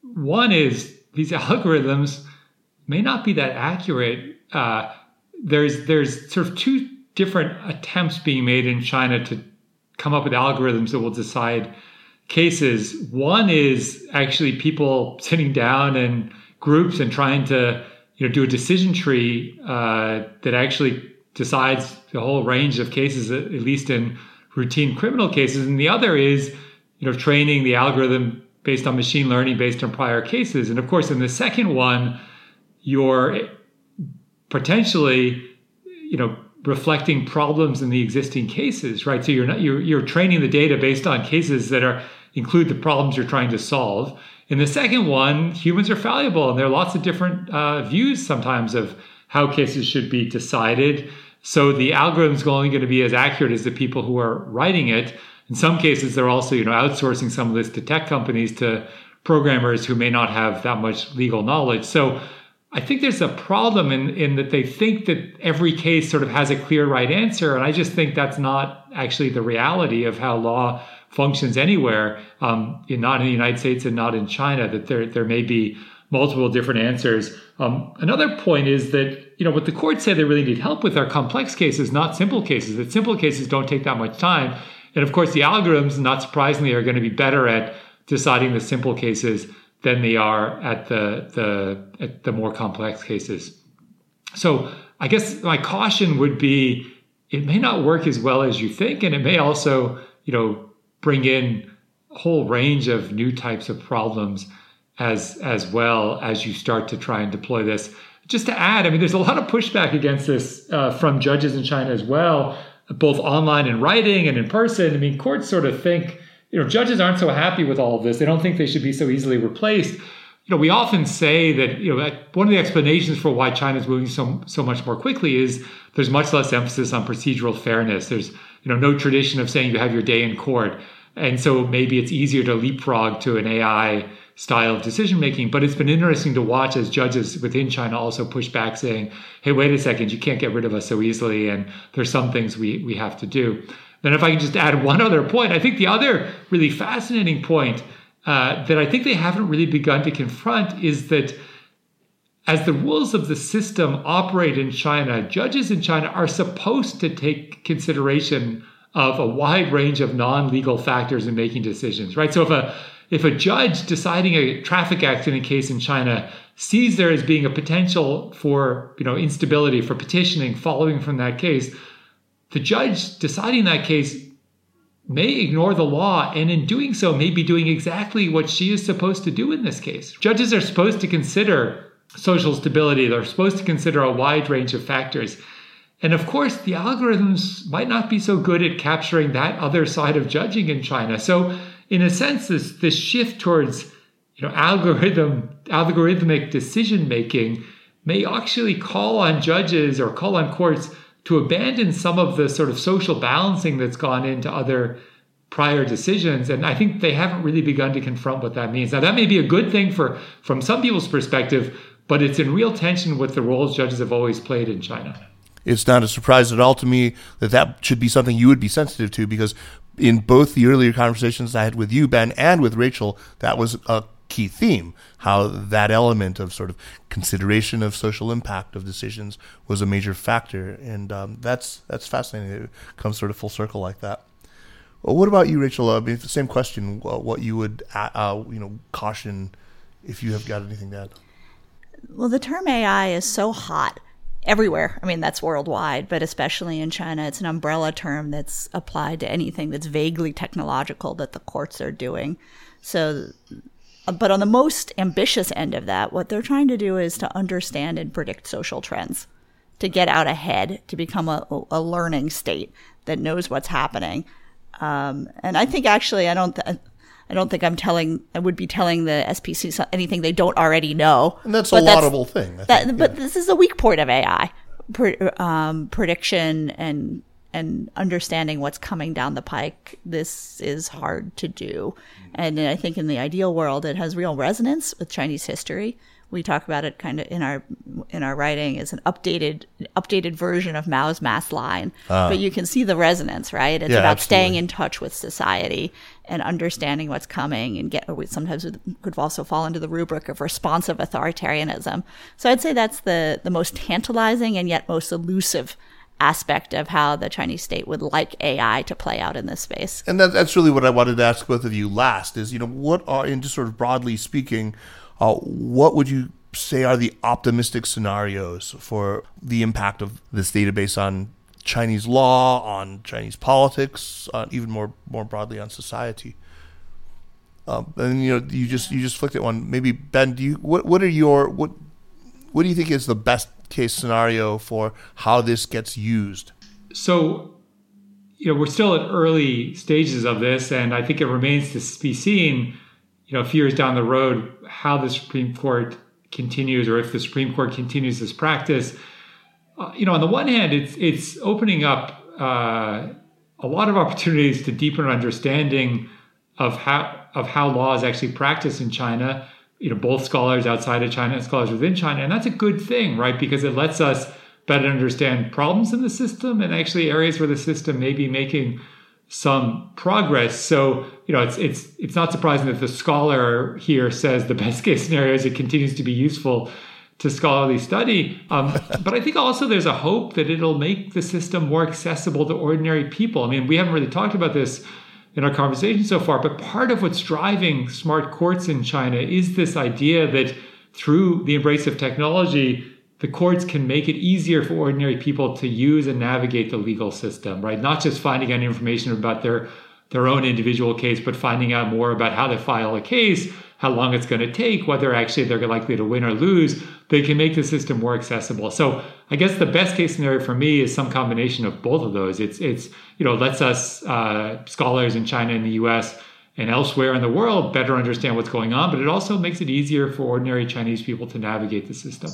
S3: one is these algorithms may not be that accurate. Uh, there's there's sort of two different attempts being made in China to come up with algorithms that will decide cases. One is actually people sitting down in groups and trying to you know do a decision tree uh, that actually decides the whole range of cases, at least in routine criminal cases, and the other is you know training the algorithm based on machine learning based on prior cases. And of course, in the second one, you're potentially you know reflecting problems in the existing cases, right? So you're not you're you're training the data based on cases that are include the problems you're trying to solve. In the second one, humans are fallible, and there are lots of different uh, views sometimes of how cases should be decided. So the algorithm is only going to be as accurate as the people who are writing it. In some cases, they're also, you know, outsourcing some of this to tech companies to programmers who may not have that much legal knowledge. So I think there's a problem in, in that they think that every case sort of has a clear right answer. And I just think that's not actually the reality of how law functions anywhere, um, in, not in the United States and not in China, that there, there may be multiple different answers. Um, another point is that you know what the courts say they really need help with are complex cases, not simple cases. That simple cases don't take that much time, and of course the algorithms, not surprisingly, are going to be better at deciding the simple cases than they are at the the at the more complex cases. So I guess my caution would be it may not work as well as you think, and it may also you know bring in a whole range of new types of problems as as well as you start to try and deploy this. Just to add, I mean, there's a lot of pushback against this uh, from judges in China as well, both online and writing and in person. I mean, courts sort of think, you know, judges aren't so happy with all of this. They don't think they should be so easily replaced. You know, we often say that you know one of the explanations for why China is moving so so much more quickly is there's much less emphasis on procedural fairness. There's you know no tradition of saying you have your day in court, and so maybe it's easier to leapfrog to an AI style of decision making. But it's been interesting to watch as judges within China also push back, saying, "Hey, wait a second, you can't get rid of us so easily, and there's some things we we have to do." Then, if I can just add one other point, I think the other really fascinating point uh, that I think they haven't really begun to confront is that as the rules of the system operate in China, judges in China are supposed to take consideration of a wide range of non-legal factors in making decisions, right? So if a if a judge deciding a traffic accident case in China sees there as being a potential for you know instability for petitioning following from that case, the judge deciding that case may ignore the law and in doing so may be doing exactly what she is supposed to do in this case. Judges are supposed to consider social stability, they're supposed to consider a wide range of factors. And of course, the algorithms might not be so good at capturing that other side of judging in China. So in a sense, this this shift towards you know algorithm algorithmic decision making may actually call on judges or call on courts to abandon some of the sort of social balancing that's gone into other prior decisions. And i think they haven't really begun to confront what that means. Now that may be a good thing for from some people's perspective but it's in real tension with the roles judges have always played in china.
S1: It's not a surprise at all to me that that should be something you would be sensitive to because in both the earlier conversations I had with you, Ben, and with Rachel, that was a key theme. How that element of sort of consideration of social impact of decisions was a major factor, and um, that's that's fascinating. It comes sort of full circle like that. Well, what about you, Rachel? Uh, the same question. What you would uh, you know caution if you have got anything to add?
S2: Well, the term AI is so hot everywhere. I mean, that's worldwide, but especially in China, it's an umbrella term that's applied to anything that's vaguely technological that the courts are doing. So, but on the most ambitious end of that, what they're trying to do is to understand and predict social trends, to get out ahead, to become a, a learning state that knows what's happening. Um, and I think actually, I don't. Th- I don't think I'm telling, I would be telling the SPC anything they don't already know.
S1: And that's but a laudable thing.
S2: That, think, but this is a weak point of AI Pre, um, prediction and and understanding what's coming down the pike. This is hard to do, and I think in the ideal world, it has real resonance with Chinese history we talk about it kind of in our in our writing as an updated updated version of Mao's mass line. Uh, but you can see the resonance, right? It's yeah, about absolutely. staying in touch with society and understanding what's coming and get sometimes could also fall into the rubric of responsive authoritarianism. So I'd say that's the the most tantalizing and yet most elusive aspect of how the Chinese state would like AI to play out in this space.
S1: And that, that's really what I wanted to ask both of you last is, you know, what are, in just sort of broadly speaking, uh, what would you say are the optimistic scenarios for the impact of this database on Chinese law, on Chinese politics, even more more broadly on society? Um, and you know, you just you just flicked at one. Maybe Ben, do you what what are your what what do you think is the best case scenario for how this gets used?
S3: So, you know, we're still at early stages of this, and I think it remains to be seen you know, a few years down the road, how the Supreme Court continues, or if the Supreme Court continues this practice. You know, on the one hand, it's it's opening up uh, a lot of opportunities to deepen our understanding of how of how law is actually practiced in China. You know, both scholars outside of China and scholars within China, and that's a good thing, right? Because it lets us better understand problems in the system and actually areas where the system may be making some progress. So, you know, it's it's it's not surprising that the scholar here says the best case scenario is it continues to be useful to scholarly study. Um, but I think also there's a hope that it'll make the system more accessible to ordinary people. I mean, we haven't really talked about this in our conversation so far, but part of what's driving smart courts in China is this idea that through the embrace of technology, the courts can make it easier for ordinary people to use and navigate the legal system, right? Not just finding out information about their their own individual case, but finding out more about how to file a case, how long it's going to take, whether actually they're likely to win or lose, they can make the system more accessible. So I guess the best case scenario for me is some combination of both of those. It's it's you know lets us uh, scholars in China and the U.S. and elsewhere in the world better understand what's going on, but it also makes it easier for ordinary Chinese people to navigate the system.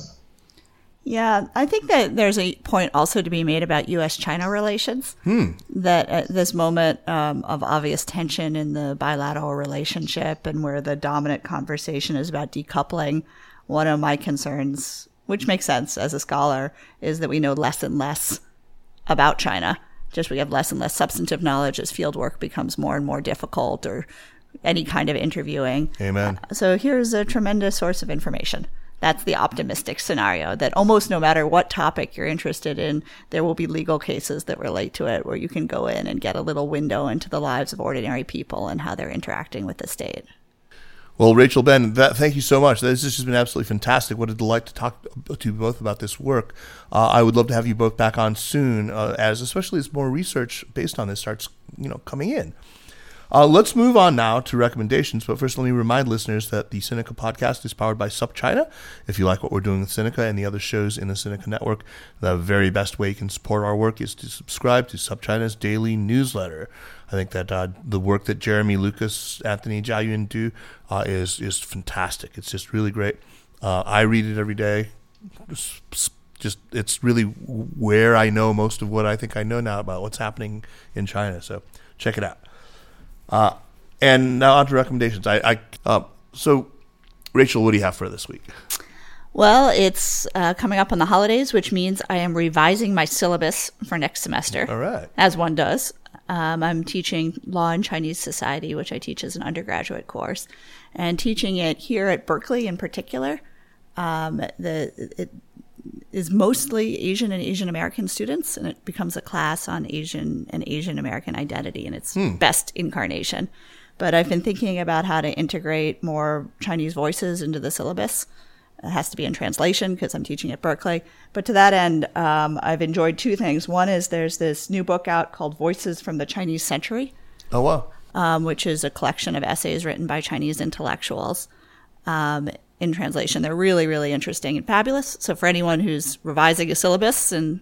S2: Yeah, I think that there's a point also to be made about U.S. China relations. Hmm. That at this moment um, of obvious tension in the bilateral relationship and where the dominant conversation is about decoupling, one of my concerns, which makes sense as a scholar, is that we know less and less about China. Just we have less and less substantive knowledge as fieldwork becomes more and more difficult or any kind of interviewing.
S1: Amen.
S2: Uh, so here's a tremendous source of information that's the optimistic scenario that almost no matter what topic you're interested in, there will be legal cases that relate to it where you can go in and get a little window into the lives of ordinary people and how they're interacting with the state.
S1: Well, Rachel Ben, that, thank you so much. This has just been absolutely fantastic. What a delight to talk to you both about this work. Uh, I would love to have you both back on soon, uh, as especially as more research based on this starts, you know, coming in. Uh, let's move on now to recommendations. But first, let me remind listeners that the Sinica podcast is powered by SupChina. If you like what we're doing with Sinica and the other shows in the Sinica network, the very best way you can support our work is to subscribe to SupChina's daily newsletter. I think that uh, the work that Jeremy Lucas, Anthony Jiayun do uh, is is fantastic. It's just really great. Uh, I read it every day. Just, just it's really where I know most of what I think I know now about what's happening in China. So check it out. Uh, and now on to recommendations. I, I uh, so Rachel, what do you have for this week?
S2: Well, it's uh, coming up on the holidays, which means I am revising my syllabus for next semester.
S1: All right,
S2: as one does. Um, I'm teaching law and Chinese society, which I teach as an undergraduate course, and teaching it here at Berkeley in particular. Um, the it is mostly Asian and Asian American students, and it becomes a class on Asian and Asian American identity in its hmm. best incarnation. But I've been thinking about how to integrate more Chinese voices into the syllabus. It has to be in translation because I'm teaching at Berkeley. But to that end, um, I've enjoyed two things. One is there's this new book out called Voices from the Chinese Century.
S1: Oh, wow.
S2: Um, which is a collection of essays written by Chinese intellectuals. Um, in translation. They're really, really interesting and fabulous. So for anyone who's revising a syllabus, and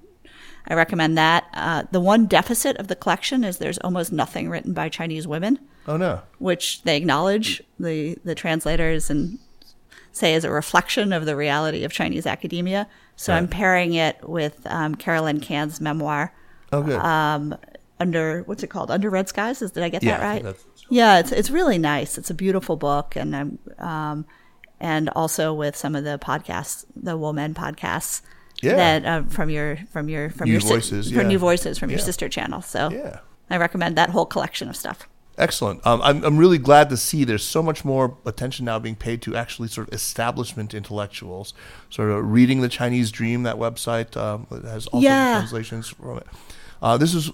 S2: I recommend that. Uh, the one deficit of the collection is there's almost nothing written by Chinese women.
S1: Oh no!
S2: Which they acknowledge the the translators and say is a reflection of the reality of Chinese academia. So right. I'm pairing it with um, Karoline Kan's memoir.
S1: Oh, good.
S2: Um, under what's it called? Under Red Skies. Is, did I get yeah, that right? Yeah, it's it's really nice. It's a beautiful book, and I'm um, and also with some of the podcasts, the Woman podcasts. Yeah. That uh, from your from your from
S1: NüVoices,
S2: si-
S1: yeah.
S2: from NüVoices from yeah. your sister channel. So
S1: yeah,
S2: I recommend that whole collection of stuff.
S1: Excellent. Um, I'm, I'm really glad to see there's so much more attention now being paid to actually sort of establishment intellectuals. Sort of reading the Chinese Dream, that website um, has also
S2: yeah.
S1: translations from it. Uh, this is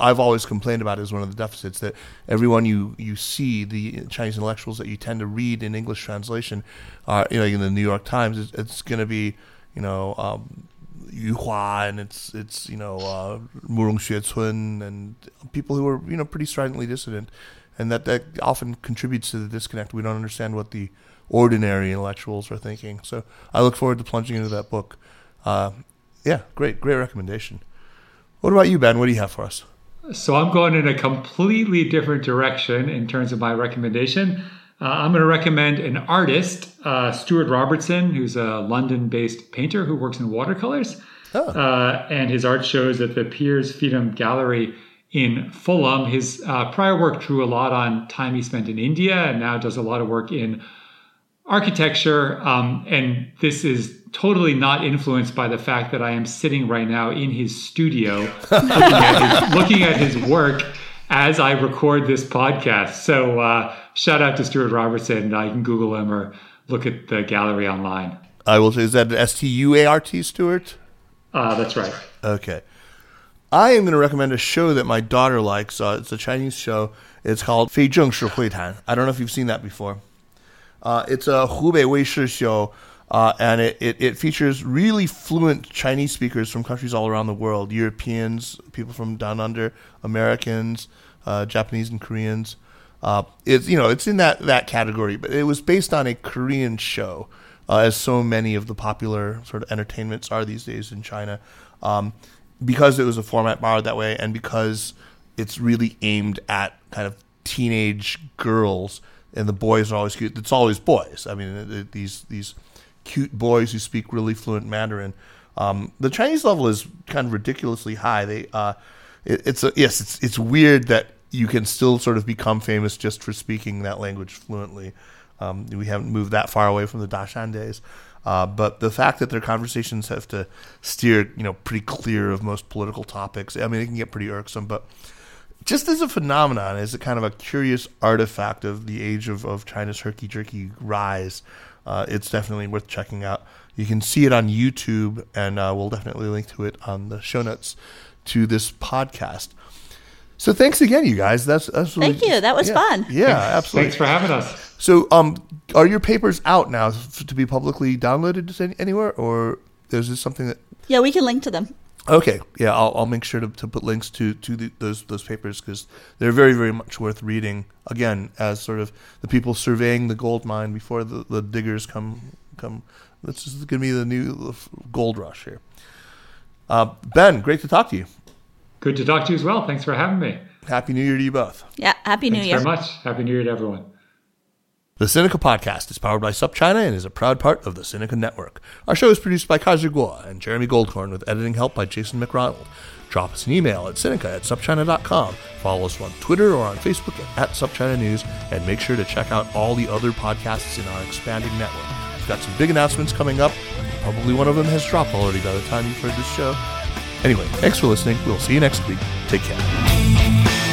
S1: I've always complained about as one of the deficits that everyone you you see the Chinese intellectuals that you tend to read in English translation, are you know in the New York Times, it's, it's going to be you know. Um, Yu Hua and it's it's you know uh, Murong Xuecun and people who are you know pretty stridently dissident, and that that often contributes to the disconnect. We don't understand what the ordinary intellectuals are thinking. So I look forward to plunging into that book. Uh, yeah, great, great recommendation. What about you, Ben? What do you have for us?
S3: So I'm going in a completely different direction in terms of my recommendation. Uh, I'm going to recommend an artist, uh, Stuart Robertson, who's a London based painter who works in watercolors. Oh. Uh, and his art shows at the Piers Feetham Gallery in Fulham. His uh, prior work drew a lot on time he spent in India and now does a lot of work in architecture. Um, and this is totally not influenced by the fact that I am sitting right now in his studio looking, at his, looking at his work as I record this podcast. So uh, shout out to Stuart Robertson. I can Google him or look at the gallery online.
S1: I will say, is that an S T U A R T, Stuart?
S3: Uh, that's right.
S1: Okay. I am going to recommend a show that my daughter likes. Uh, it's a Chinese show. It's called Fei Zheng Shi Hui Tan. I don't know if you've seen that before. Uh, it's a Hubei show, uh, and it, it, it, features really fluent Chinese speakers from countries all around the world Europeans, people from down under, Americans, uh, Japanese and Koreans. Uh, it's you know it's in that that category, but it was based on a Korean show, uh, as so many of the popular sort of entertainments are these days in China, um, because it was a format borrowed that way, and because it's really aimed at kind of teenage girls, and the boys are always cute. It's always boys. I mean, these these cute boys who speak really fluent Mandarin. Um, the Chinese level is kind of ridiculously high. They uh, it, it's a, yes, it's it's weird that you can still sort of become famous just for speaking that language fluently. Um, we haven't moved that far away from the Dashan days. Uh, but the fact that their conversations have to steer, you know, pretty clear of most political topics, I mean, it can get pretty irksome. But just as a phenomenon, as a kind of a curious artifact of the age of, of China's herky jerky rise, uh, it's definitely worth checking out. You can see it on YouTube, and uh, we'll definitely link to it on the show notes to this podcast. So thanks again, you guys. That's, that's
S2: really, thank you. That was
S1: yeah,
S2: fun.
S1: Yeah, absolutely.
S3: Thanks for having us.
S1: So, um, are your papers out now to be publicly downloaded anywhere, or is this something that?
S2: Yeah, we can link to them.
S1: Okay, yeah, I'll, I'll make sure to, to put links to to the, those those papers because they're very very much worth reading. Again, as sort of the people surveying the gold mine before the, the diggers come come. This is going to be the new gold rush here. Uh, ben, great to talk to you.
S3: Good to talk to you as well. Thanks for having me.
S1: Happy New Year to you both.
S2: Yeah, Happy New year.
S3: Thanks
S2: Year.
S3: very much. Happy New Year to everyone.
S1: The Sinica Podcast is powered by SupChina and is a proud part of the Sinica Network. Our show is produced by Kaiser Kuo and Jeremy Goldkorn with editing help by Jason McRonald. Drop us an email at Sinica at SupChina.com. Follow us on Twitter or on Facebook at SupChina News, and make sure to check out all the other podcasts in our expanding network. We've got some big announcements coming up. Probably one of them has dropped already by the time you've heard this show. Anyway, thanks for listening. We'll see you next week. Take care.